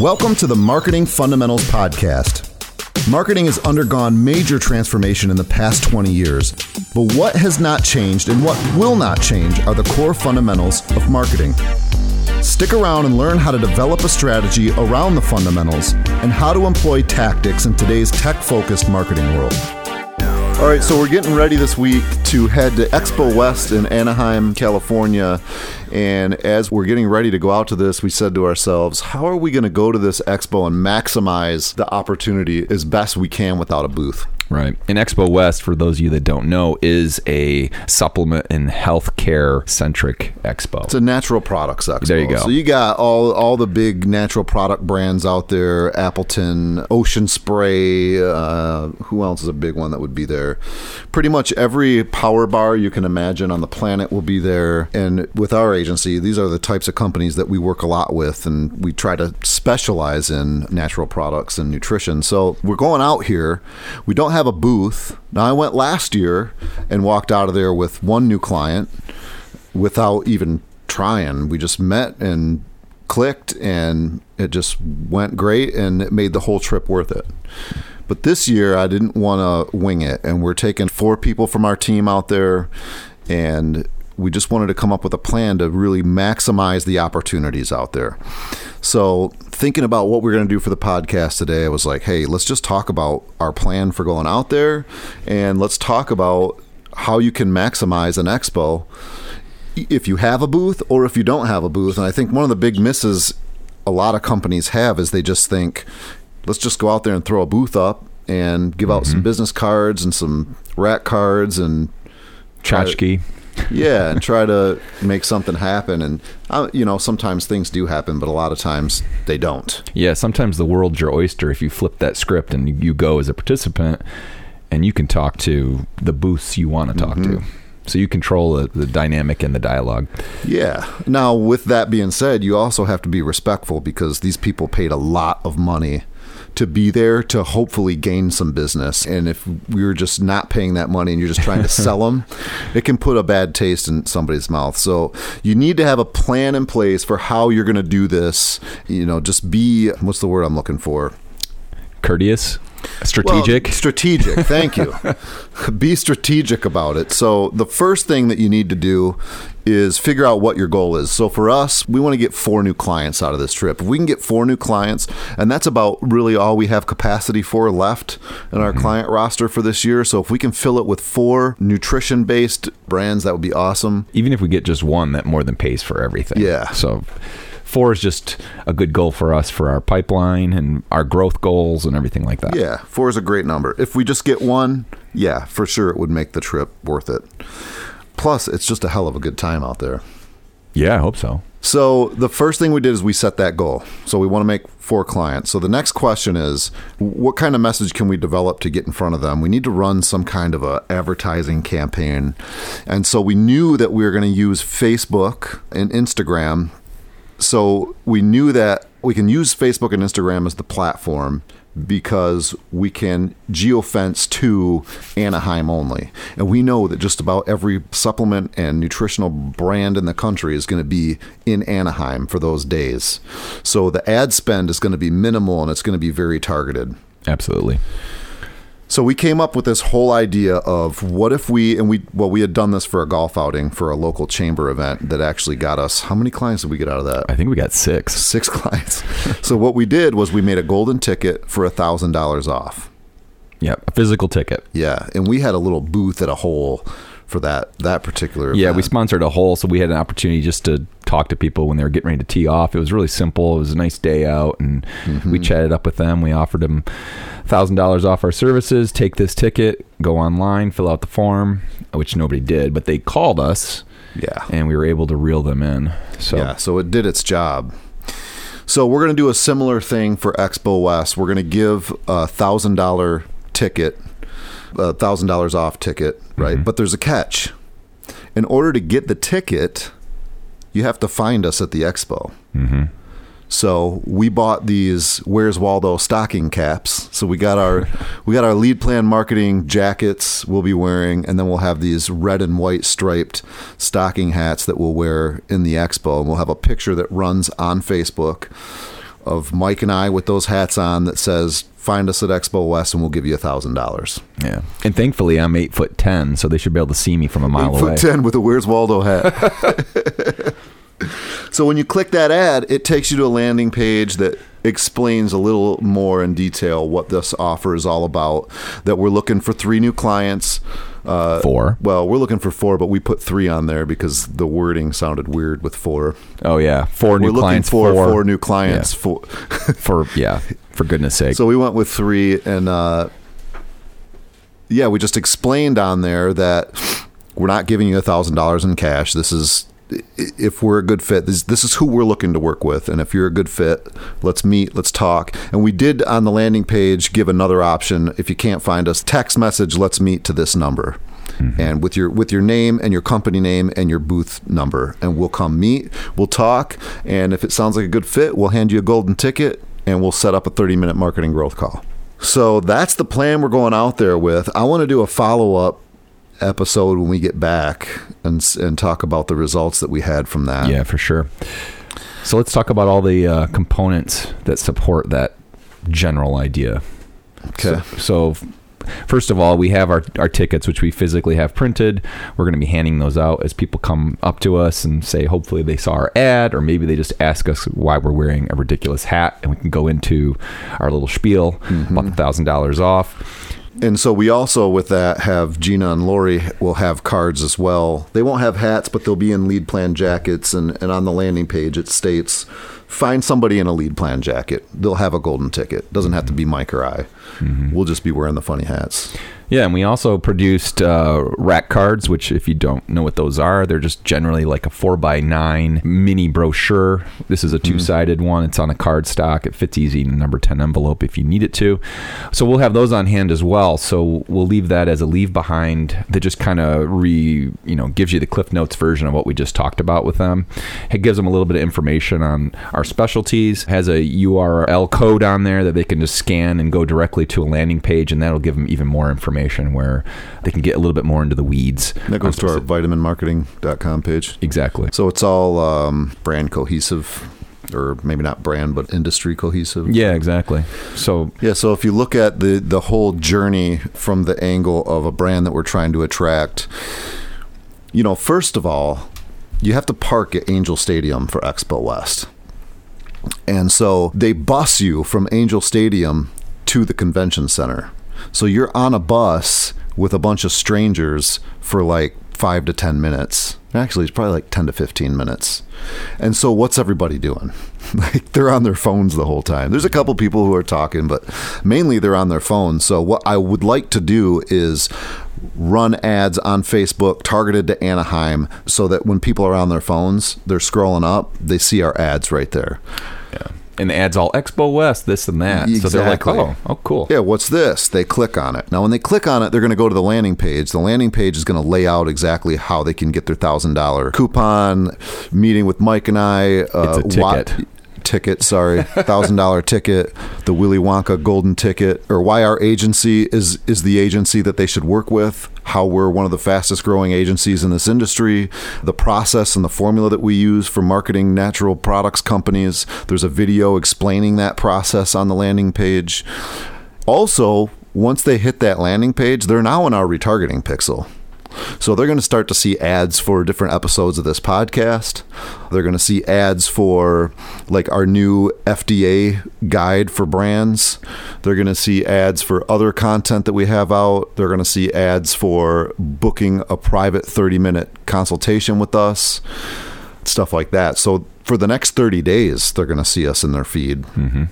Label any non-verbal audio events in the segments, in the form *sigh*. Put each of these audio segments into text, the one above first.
Welcome to the Marketing Fundamentals Podcast. Marketing has undergone major transformation in the past 20 years, but what has not changed and what will not change are the core fundamentals of marketing. Stick around and learn how to develop a strategy around the fundamentals and how to employ tactics in today's tech focused marketing world. All right, so we're getting ready this week to head to Expo West in Anaheim, California. And as we're getting ready to go out to this, we said to ourselves, how are we going to go to this expo and maximize the opportunity as best we can without a booth? Right. And Expo West, for those of you that don't know, is a supplement and healthcare centric expo. It's a natural products expo. There you go. So you got all all the big natural product brands out there: Appleton, Ocean Spray. Uh, who else is a big one that would be there? Pretty much every power bar you can imagine on the planet will be there. And with our agency, these are the types of companies that we work a lot with, and we try to specialize in natural products and nutrition. So we're going out here. We don't have a booth. Now, I went last year and walked out of there with one new client without even trying. We just met and clicked, and it just went great, and it made the whole trip worth it. But this year, I didn't want to wing it, and we're taking four people from our team out there, and we just wanted to come up with a plan to really maximize the opportunities out there. So, thinking about what we're going to do for the podcast today, I was like, hey, let's just talk about our plan for going out there and let's talk about how you can maximize an expo if you have a booth or if you don't have a booth. And I think one of the big misses a lot of companies have is they just think, let's just go out there and throw a booth up and give out mm-hmm. some business cards and some rack cards and tchotchke yeah, and try to make something happen. And uh, you know, sometimes things do happen, but a lot of times they don't. Yeah, sometimes the world's your oyster if you flip that script and you go as a participant, and you can talk to the booths you want to talk mm-hmm. to. So you control the, the, dynamic and the dialogue. Yeah. Now, with that being said, you also have to be respectful because these people paid a lot of money to be there to hopefully gain some business. And if we are just not paying that money and you're just trying to *laughs* sell them, it can put a bad taste in somebody's mouth. So you need to have a plan in place for how you're going to do this. You know, just be what's the word I'm looking for? Courteous. Strategic. Well, strategic. Thank you. *laughs* Be strategic about it. So, the first thing that you need to do is figure out what your goal is. So, for us, we want to get four new clients out of this trip. If we can get four new clients, and that's about really all we have capacity for left in our mm-hmm. client roster for this year. So, if we can fill it with four nutrition based brands, that would be awesome. Even if we get just one, that more than pays for everything. Yeah. So, four is just a good goal for us for our pipeline and our growth goals and everything like that. Yeah, four is a great number. If we just get one, yeah, for sure it would make the trip worth it. Plus, it's just a hell of a good time out there. Yeah, I hope so. So the first thing we did is we set that goal. So we want to make four clients. So the next question is what kind of message can we develop to get in front of them? We need to run some kind of a advertising campaign. And so we knew that we were going to use Facebook and Instagram so we knew that we can use Facebook and Instagram as the platform because we can geofence to Anaheim only. And we know that just about every supplement and nutritional brand in the country is going to be in Anaheim for those days. So the ad spend is going to be minimal and it's going to be very targeted. Absolutely. So we came up with this whole idea of what if we and we well we had done this for a golf outing for a local chamber event that actually got us how many clients did we get out of that? I think we got six. Six *laughs* clients. so what we did was we made a golden ticket for a thousand dollars off. Yeah, a physical ticket. Yeah, and we had a little booth at a hole for that that particular. Event. Yeah, we sponsored a hole, so we had an opportunity just to talk to people when they were getting ready to tee off. It was really simple. It was a nice day out, and mm-hmm. we chatted up with them. We offered them thousand dollars off our services. Take this ticket, go online, fill out the form, which nobody did, but they called us. Yeah, and we were able to reel them in. So yeah, so it did its job. So we're going to do a similar thing for Expo West. We're going to give a thousand dollar ticket a thousand dollars off ticket, right? Mm-hmm. But there's a catch. In order to get the ticket, you have to find us at the expo. Mm-hmm. So we bought these Where's Waldo stocking caps. So we got our we got our LeadPlan marketing jackets we'll be wearing, and then we'll have these red and white striped stocking hats that we'll wear in the expo, and we'll have a picture that runs on Facebook of Mike and I with those hats on that says find us at Expo West and we'll give you a thousand dollars. Yeah. And thankfully, I'm eight foot ten, so they should be able to see me from a mile Eight away. foot ten with a Where's Waldo hat. *laughs* so when you click that ad, it takes you to a landing page that explains a little more in detail what this offer is all about. That we're looking for three new clients. Uh, Four. Well, we're looking for four, but we put three on there because the wording sounded weird with four. Oh yeah, 4 we're new looking clients. for four, four new clients. Yeah. For, *laughs* for yeah, for goodness sake. so we went with three, and uh, yeah, we just explained on there that we're not giving you a thousand dollars in cash. This is if we're a good fit. This, this is who we're looking to work with, and if you're a good fit, let's meet, let's talk. And we did on the landing page give another option. If you can't find us, text message, let's meet to this number. Mm-hmm. And with your with your name and your company name and your booth number, and we'll come meet. We'll talk, and if it sounds like a good fit, we'll hand you a golden ticket, and we'll set up a 30 minute marketing growth call. So that's the plan we're going out there with. I want to do a follow up episode when we get back and and talk about the results that we had from that. Yeah, for sure. So let's talk about all the uh, components that support that general idea. Okay. So, so first of all, we have our, our tickets, which we physically have printed. We're going to be handing those out as people come up to us and say, hopefully they saw our ad, or maybe they just ask us why we're wearing a ridiculous hat, and we can go into our little spiel about the thousand dollars off. And so we also, with that, have Gina and Lori will have cards as well. They won't have hats, but they'll be in LeadPlan jackets. And, and on the landing page, it states, find somebody in a LeadPlan jacket. They'll have a golden ticket. Doesn't have to be Mike or I. Mm-hmm. We'll just be wearing the funny hats. Yeah, and we also produced uh, rack cards, which, if you don't know what those are, they're just generally like a four by nine mini brochure. This is a two sided one. It's on a card stock. It fits easy in a number ten envelope if you need it to. So we'll have those on hand as well. So we'll leave that as a leave behind that just kind of re you know gives you the Cliff Notes version of what we just talked about with them. It gives them a little bit of information on our specialties. Has a URL code on there that they can just scan and go directly to a landing page, and that'll give them even more information where they can get a little bit more into the weeds. That goes to our vitaminmarketing.com page. exactly. So it's all um, brand cohesive, or maybe not brand, but industry cohesive. Yeah, exactly. So Yeah, so if you look at the the whole journey from the angle of a brand that we're trying to attract, you know, first of all, you have to park at Angel Stadium for Expo West. And so they bus you from Angel Stadium to the convention center. So you're on a bus with a bunch of strangers for like five to 10 minutes. Actually, it's probably like 10 to 15 minutes. And so what's everybody doing? *laughs* like they're on their phones the whole time. There's a couple people who are talking, but mainly they're on their phones. So what I would like to do is run ads on Facebook targeted to Anaheim so that when people are on their phones, they're scrolling up, they see our ads right there. yeah, and the ads all Expo West, this and that. So they're like, oh, oh, cool. Yeah, what's this? They click on it. Now, when they click on it, they're going to go to the landing page. The landing page is going to lay out exactly how they can get their thousand dollar coupon. Meeting with Mike and I. Uh, It's a wa- ticket. Ticket, sorry, thousand dollar ticket, the Willy Wonka golden ticket, or why our agency is is the agency that they should work with, how we're one of the fastest growing agencies in this industry, the process and the formula that we use for marketing natural products companies. There's a video explaining that process on the landing page. Also, once they hit that landing page, they're now in our retargeting pixel. So they're going to start to see ads for different episodes of this podcast. They're going to see ads for like our new FDA guide for brands. They're going to see ads for other content that we have out. They're going to see ads for booking a private 30 minute consultation with us, stuff like that. So for the next 30 days, they're going to see us in their feed. Mm-hmm.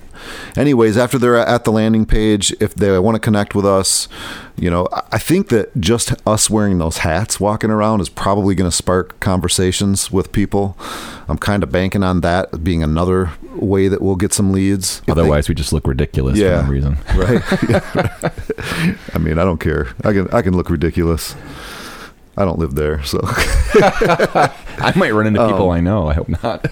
Anyways, after they're at the landing page, if they want to connect with us, you know, I- think that just us wearing those hats walking around is probably going to spark conversations with people. I'm kind of banking on that being another way that we'll get some leads. If they- Otherwise, we just look ridiculous Yeah. for no reason. right? *laughs* I mean, I don't care. I can I can look ridiculous. I don't live there, so *laughs* I might run into people Oh. I know. I hope not.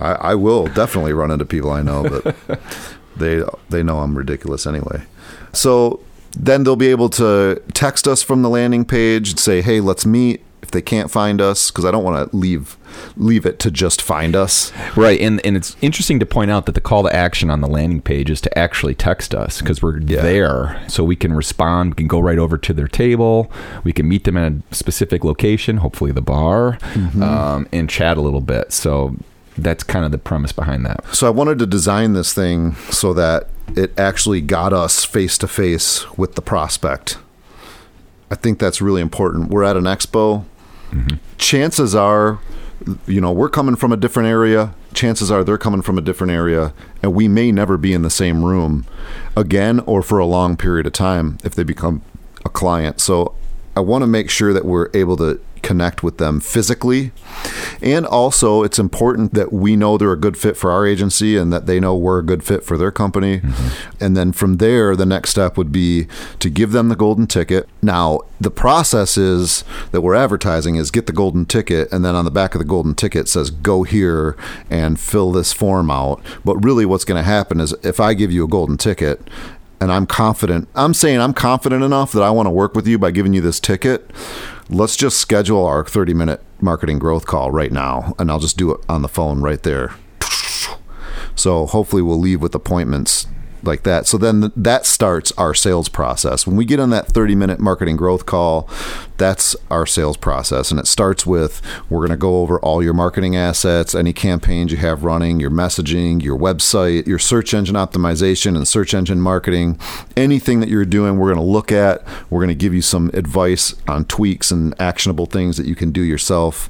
I, I will definitely run into people I know, but *laughs* they they know I'm ridiculous anyway. So then they'll be able to text us from the landing page and say, "Hey, let's meet." They can't find us because I don't want to leave leave it to just find us. Right, and and it's interesting to point out that the call to action on the landing page is to actually text us because we're Yeah. there, so we can respond. We can go right over to their table. We can meet them at a specific location, hopefully the bar, Mm-hmm. um, and chat a little bit. So that's kind of the premise behind that. So I wanted to design this thing so that it actually got us face to face with the prospect. I think that's really important. We're at an expo. Chances are, you know, we're coming from a different area. Chances are they're coming from a different area, and we may never be in the same room again or for a long period of time if they become a client. So I want to make sure that we're able to connect with them physically. And also, it's important that we know they're a good fit for our agency and that they know we're a good fit for their company. Mm-hmm. And then from there, the next step would be to give them the golden ticket. Now, the process is that we're advertising is get the golden ticket, and then on the back of the golden ticket says go here and fill this form out. But really, what's going to happen is if I give you a golden ticket, and I'm confident. I'm saying I'm confident enough that I want to work with you by giving you this ticket. Let's just schedule our 30 minute marketing growth call right now, and I'll just do it on the phone right there. So hopefully we'll leave with appointments like that. So then th- that starts our sales process. When we get on that 30 minute marketing growth call, that's our sales process. And it starts with we're going to go over all your marketing assets, any campaigns you have running, your messaging, your website, your search engine optimization and search engine marketing, anything that you're doing, we're going to look at. We're going to give you some advice on tweaks and actionable things that you can do yourself.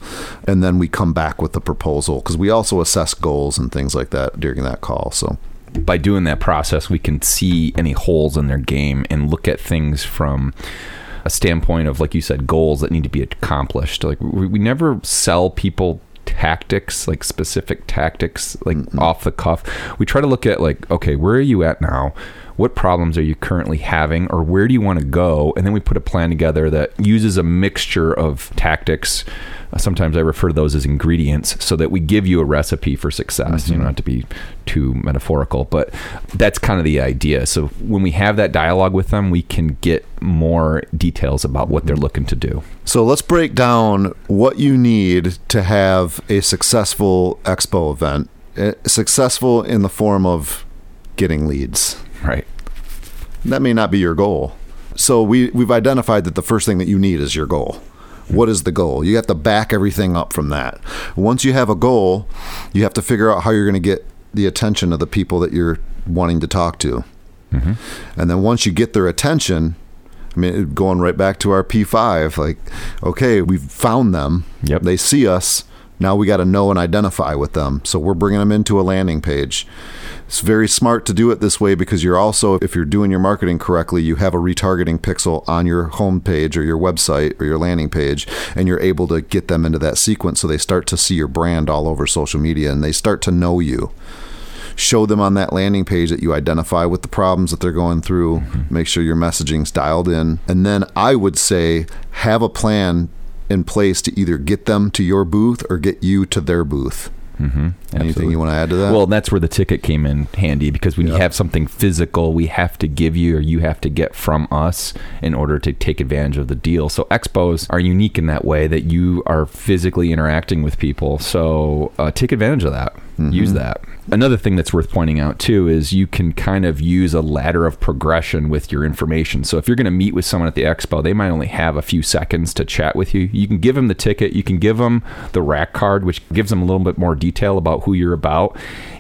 And then we come back with the proposal because we also assess goals and things like that during that call. So by doing that process, we can see any holes in their game and look at things from a standpoint of, like you said, goals that need to be accomplished. Like we, we never sell people tactics, like specific tactics, like off the cuff. We try to look at like, okay, where are you at now? What problems are you currently having, or where do you want to go? And then we put a plan together that uses a mixture of tactics. Uh, Sometimes I refer to those as ingredients, so that we give you a recipe for success. You know, not to be too metaphorical, but that's kind of the idea. So when we have that dialogue with them, we can get more details about what they're looking to do. So let's break down what you need to have a successful expo event. Eh, Successful in the form of getting leads. Right. That may not be your goal. So we we've identified that the first thing that you need is your goal. What is the goal? You have to back everything up from that. Once you have a goal, you have to figure out how you're going to get the attention of the people that you're wanting to talk to. Mm-hmm. And then once you get their attention, I mean, going right back to our P5, like, okay, we've found them. Yep. They see us. Now we got to know and identify with them. So we're bringing them into a landing page. It's very smart to do it this way because you're also, if you're doing your marketing correctly, you have a retargeting pixel on your homepage or your website or your landing page, and you're able to get them into that sequence so they start to see your brand all over social media and they start to know you. Show them on that landing page that you identify with the problems that they're going through. Mm-hmm. Make sure your messaging's dialed in. And then i would say have a plan in place to either get them to your booth or get you to their booth anything Absolutely. you want to add to that Well, that's where the ticket came in handy because when you have something physical, we have to give you or you have to get from us in order to take advantage of the deal. So expos are unique in that way that you are physically interacting with people. So uh, take advantage of that. Use that. Another thing that's worth pointing out too is you can kind of use a ladder of progression with your information. So if you're going to meet with someone at the expo, they might only have a few seconds to chat with you. You can give them the ticket, you can give them the rack card, which gives them a little bit more detail about who you're about.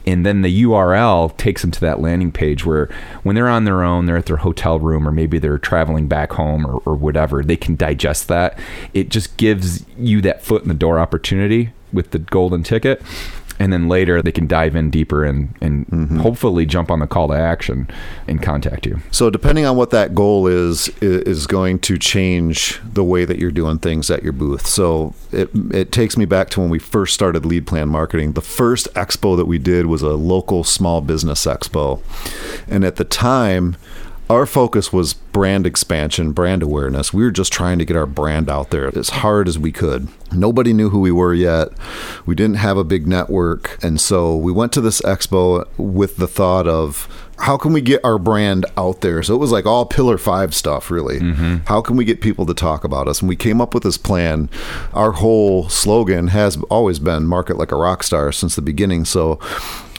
And then the URL takes them to that landing page where when they're on their own, they're at their hotel room or maybe they're traveling back home or, or whatever, they can digest that. It just gives you that foot in the door opportunity with the golden ticket and then later they can dive in deeper and and mm-hmm. hopefully jump on the call to action and contact you. so depending on what that goal is is going to change the way that you're doing things at your booth. So it, it takes me back to when we first started LeadPlan marketing. The first expo that we did was a local small business expo. And at the time our focus was brand expansion, brand awareness. We were just trying to get our brand out there as hard as we could. Nobody knew who we were yet. We didn't have a big network. And so we went to this expo with the thought of how can we get our brand out there? So it was like all pillar five stuff, really. Mm-hmm. How can we get people to talk about us? And we came up with this plan. Our whole slogan has always been market like a rock star since the beginning. So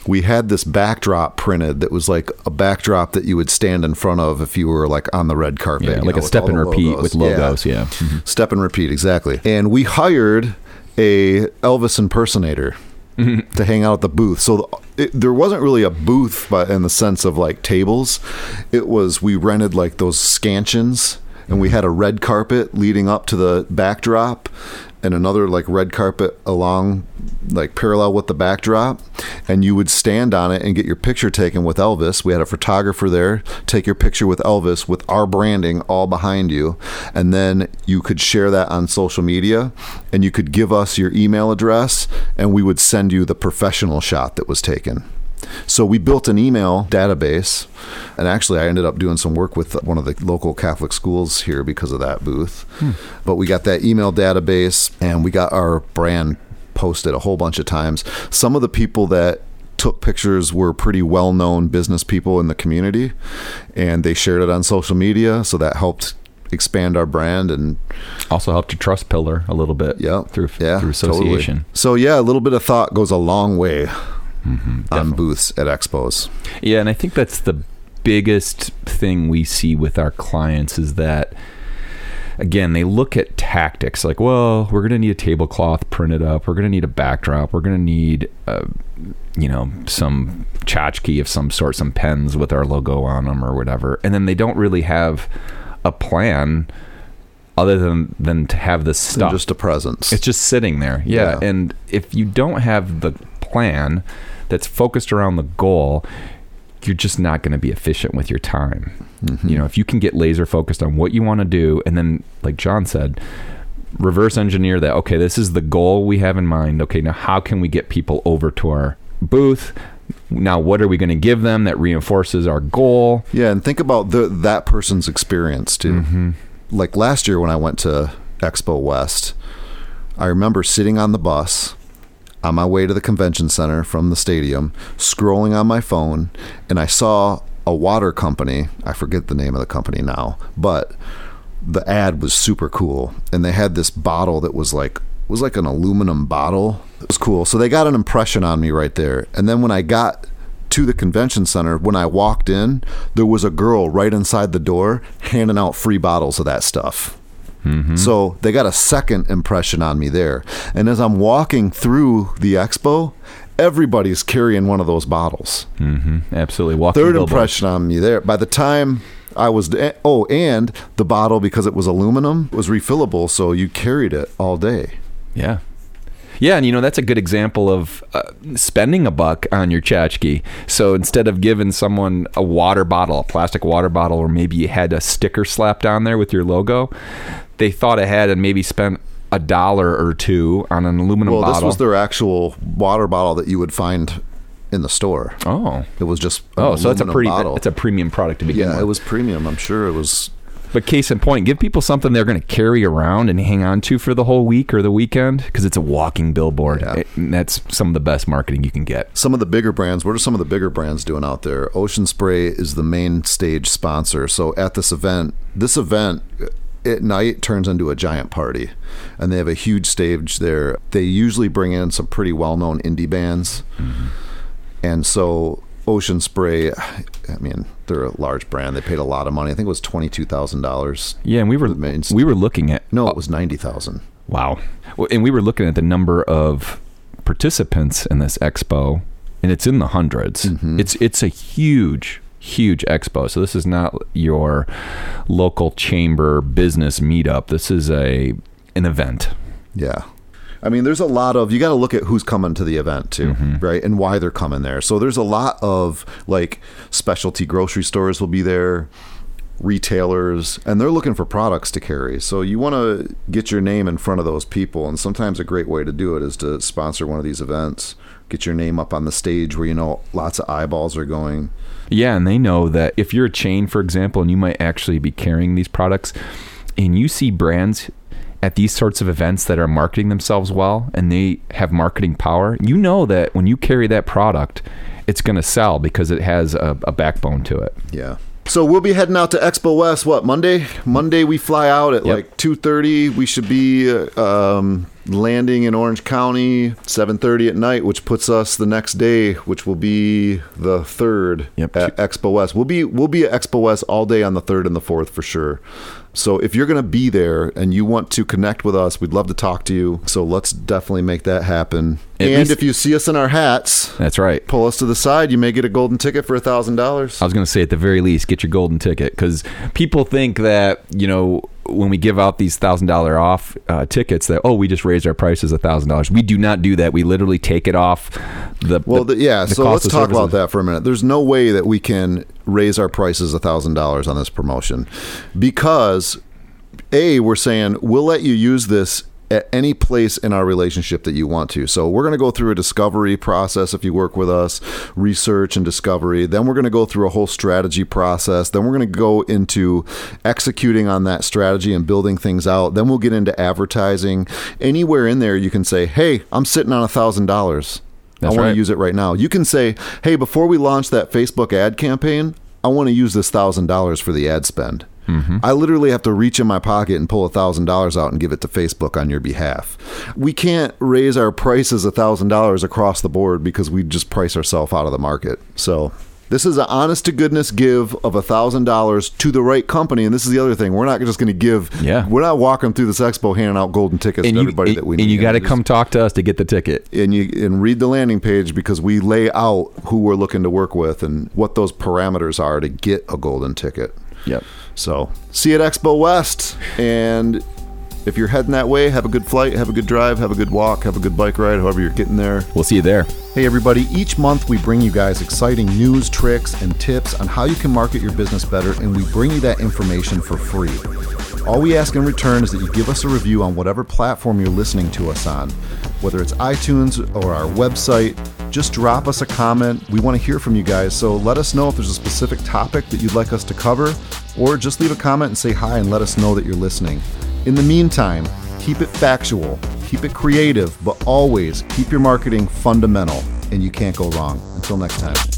we had this backdrop printed that was like a backdrop that you would stand in front of if you were like on the red carpet. Yeah, like know, a step and repeat logos. with logos. Yeah. Mhm. Step and repeat, exactly. And we hired a Elvis impersonator mm-hmm. to hang out at the booth. So it, there wasn't really a booth, but in the sense of like tables, it was we rented like those stanchions, and we mm-hmm. had a red carpet leading up to the backdrop, and another like red carpet along like parallel with the backdrop and you would stand on it and get your picture taken with Elvis. We had a photographer there take your picture with Elvis with our branding all behind you and then you could share that on social media and you could give us your email address and we would send you the professional shot that was taken. So we built an email database, and actually, I ended up doing some work with one of the local Catholic schools here because of that booth. Hmm. But we got that email database, and we got our brand posted a whole bunch of times. Some of the people that took pictures were pretty well-known business people in the community, and they shared it on social media, so that helped expand our brand and Also helped your trust pillar a little bit. yeah Through yeah through totally. association. so yeah a little bit of thought goes a long way Mm-hmm, on booths at expos. Yeah, and I think that's the biggest thing we see with our clients is that again, they look at tactics like, well, we're going to need a tablecloth printed up, we're going to need a backdrop, we're going to need uh, you know, some tchotchke of some sort, some pens with our logo on them or whatever. And then they don't really have a plan other than than to have this stuff. just a presence It's just sitting there. Yeah. Yeah. And if you don't have the plan that's focused around the goal, you're just not going to be efficient with your time. Mm-hmm. You know, if you can get laser focused on what you want to do and then like John said, reverse engineer that, okay, this is the goal we have in mind. Okay, now how can we get people over to our booth? Now what are we going to give them that reinforces our goal? Yeah, and think about the that person's experience too. Mm-hmm. Like last year when I went to Expo West, I remember sitting on the bus on my way to the convention center from the stadium, scrolling on my phone, and I saw a water company. I forget the name of the company now, but the ad was super cool, and they had this bottle that was like was like an aluminum bottle. It was cool. So they got an impression on me right there. And then when I got to the convention center, when I walked in, there was a girl right inside the door handing out free bottles of that stuff. So they got a second impression on me there. And as I'm walking through the expo, everybody's carrying one of those bottles. Mm-hmm. Absolutely. Walking Third billboard. impression on me there. By the time I was, oh, and the bottle, because it was aluminum, was refillable. So you carried it all day. Yeah. Yeah, and you know that's a good example of uh, spending a buck on your tchotchke. So instead of giving someone a water bottle, a plastic water bottle, or maybe you had a sticker slapped on there with your logo, they thought ahead and maybe spent a dollar or two on an aluminum Well, bottle. this was their actual water bottle that you would find in the store. oh, It was just oh, so it's a pretty, bottle. it's a premium product to begin yeah, with. it was premium. I'm sure it was. But case in point, give people something they're going to carry around and hang on to for the whole week or the weekend because it's a walking billboard. Yeah. It- and that's some of the best marketing you can get. Some of the bigger brands. What are some of the bigger brands doing out there? Ocean Spray is the main stage sponsor. So at this event, this event uh, at night turns into a giant party, and they have a huge stage there. They usually bring in some pretty well-known indie bands, mm-hmm. and so Ocean Spray. I mean, they're a large brand. They paid a lot of money. I think it was twenty-two thousand dollars. Yeah, and we were we were looking at No, it was ninety thousand. Wow. And we were looking at the number of participants in this expo, and it's in the 100s mm-hmm. It's it's a huge, huge expo. So this is not your local chamber business meetup. This is a an event. Yeah. I mean, there's a lot of, you got to look at who's coming to the event too, mm-hmm. right? And why they're coming there. So there's a lot of like specialty grocery stores will be there, retailers, and they're looking for products to carry. So you want to get your name in front of those people. And sometimes a great way to do it is to sponsor one of these events get your name up on the stage where you know lots of eyeballs are going. Yeah, and they know that if you're a chain, for example, and you might actually be carrying these products, and you see brands at these sorts of events that are marketing themselves well and they have marketing power, you know that when you carry that product, it's going to sell because it has a, a backbone to it. Yeah. So we'll be heading out to Expo West. What Monday? Monday we fly out at Yep. like two thirty. We should be um, landing in Orange County seven thirty at night, which puts us the next day, which will be the third Yep. at Expo West. We'll be we'll be at Expo West all day on the third and the fourth for sure. So if you're going to be there and you want to connect with us, we'd love to talk to you. So let's definitely make that happen. At and least- if you see us in our hats, That's right. pull us to the side. You may get a golden ticket for a thousand dollars. I was going to say at the very least, get your golden ticket because people think that you know when we give out these thousand dollar off uh, tickets that oh we just raised our prices a thousand dollars. We do not do that. We literally take it off the Well, the, yeah. the so let's talk about that for a minute. There's no way that we can raise our prices a thousand dollars on this promotion because a we're saying we'll let you use this at any place in our relationship that you want to. So we're going to go through a discovery process if you work with us, research and discovery. Then we're going to go through a whole strategy process. Then we're going to go into executing on that strategy and building things out. Then we'll get into advertising. Anywhere in there you can say, "Hey, I'm sitting on a thousand dollars." I want right. to use it right now. You can say, "Hey, before we launch that Facebook ad campaign, I want to use this thousand dollars for the ad spend." Mm-hmm. I literally have to reach in my pocket and pull a thousand dollars out and give it to Facebook on your behalf. We can't raise our prices a thousand dollars across the board because we just price ourselves out of the market. So. This is an honest to goodness give of a thousand dollars to the right company, and this is the other thing. We're not just going to give. Yeah. we're not walking through this expo handing out golden tickets and to you, everybody and, that we need. and you got to come talk to us to get the ticket. and you and read the landing page because we lay out who we're looking to work with and what those parameters are to get a golden ticket. Yep. So see you at Expo West, and if you're heading that way, have a good flight, have a good drive, have a good walk, have a good bike ride, however you're getting there. We'll see you there. Hey, everybody, each month we bring you guys exciting news, tricks, and tips on how you can market your business better, and we bring you that information for free. All we ask in return is that you give us a review on whatever platform you're listening to us on, whether it's iTunes or our website. Just drop us a comment. We want to hear from you guys, so let us know if there's a specific topic that you'd like us to cover, or just leave a comment and say hi and let us know that you're listening. In the meantime, keep it factual, keep it creative, but always keep your marketing fundamental, and you can't go wrong. Until next time.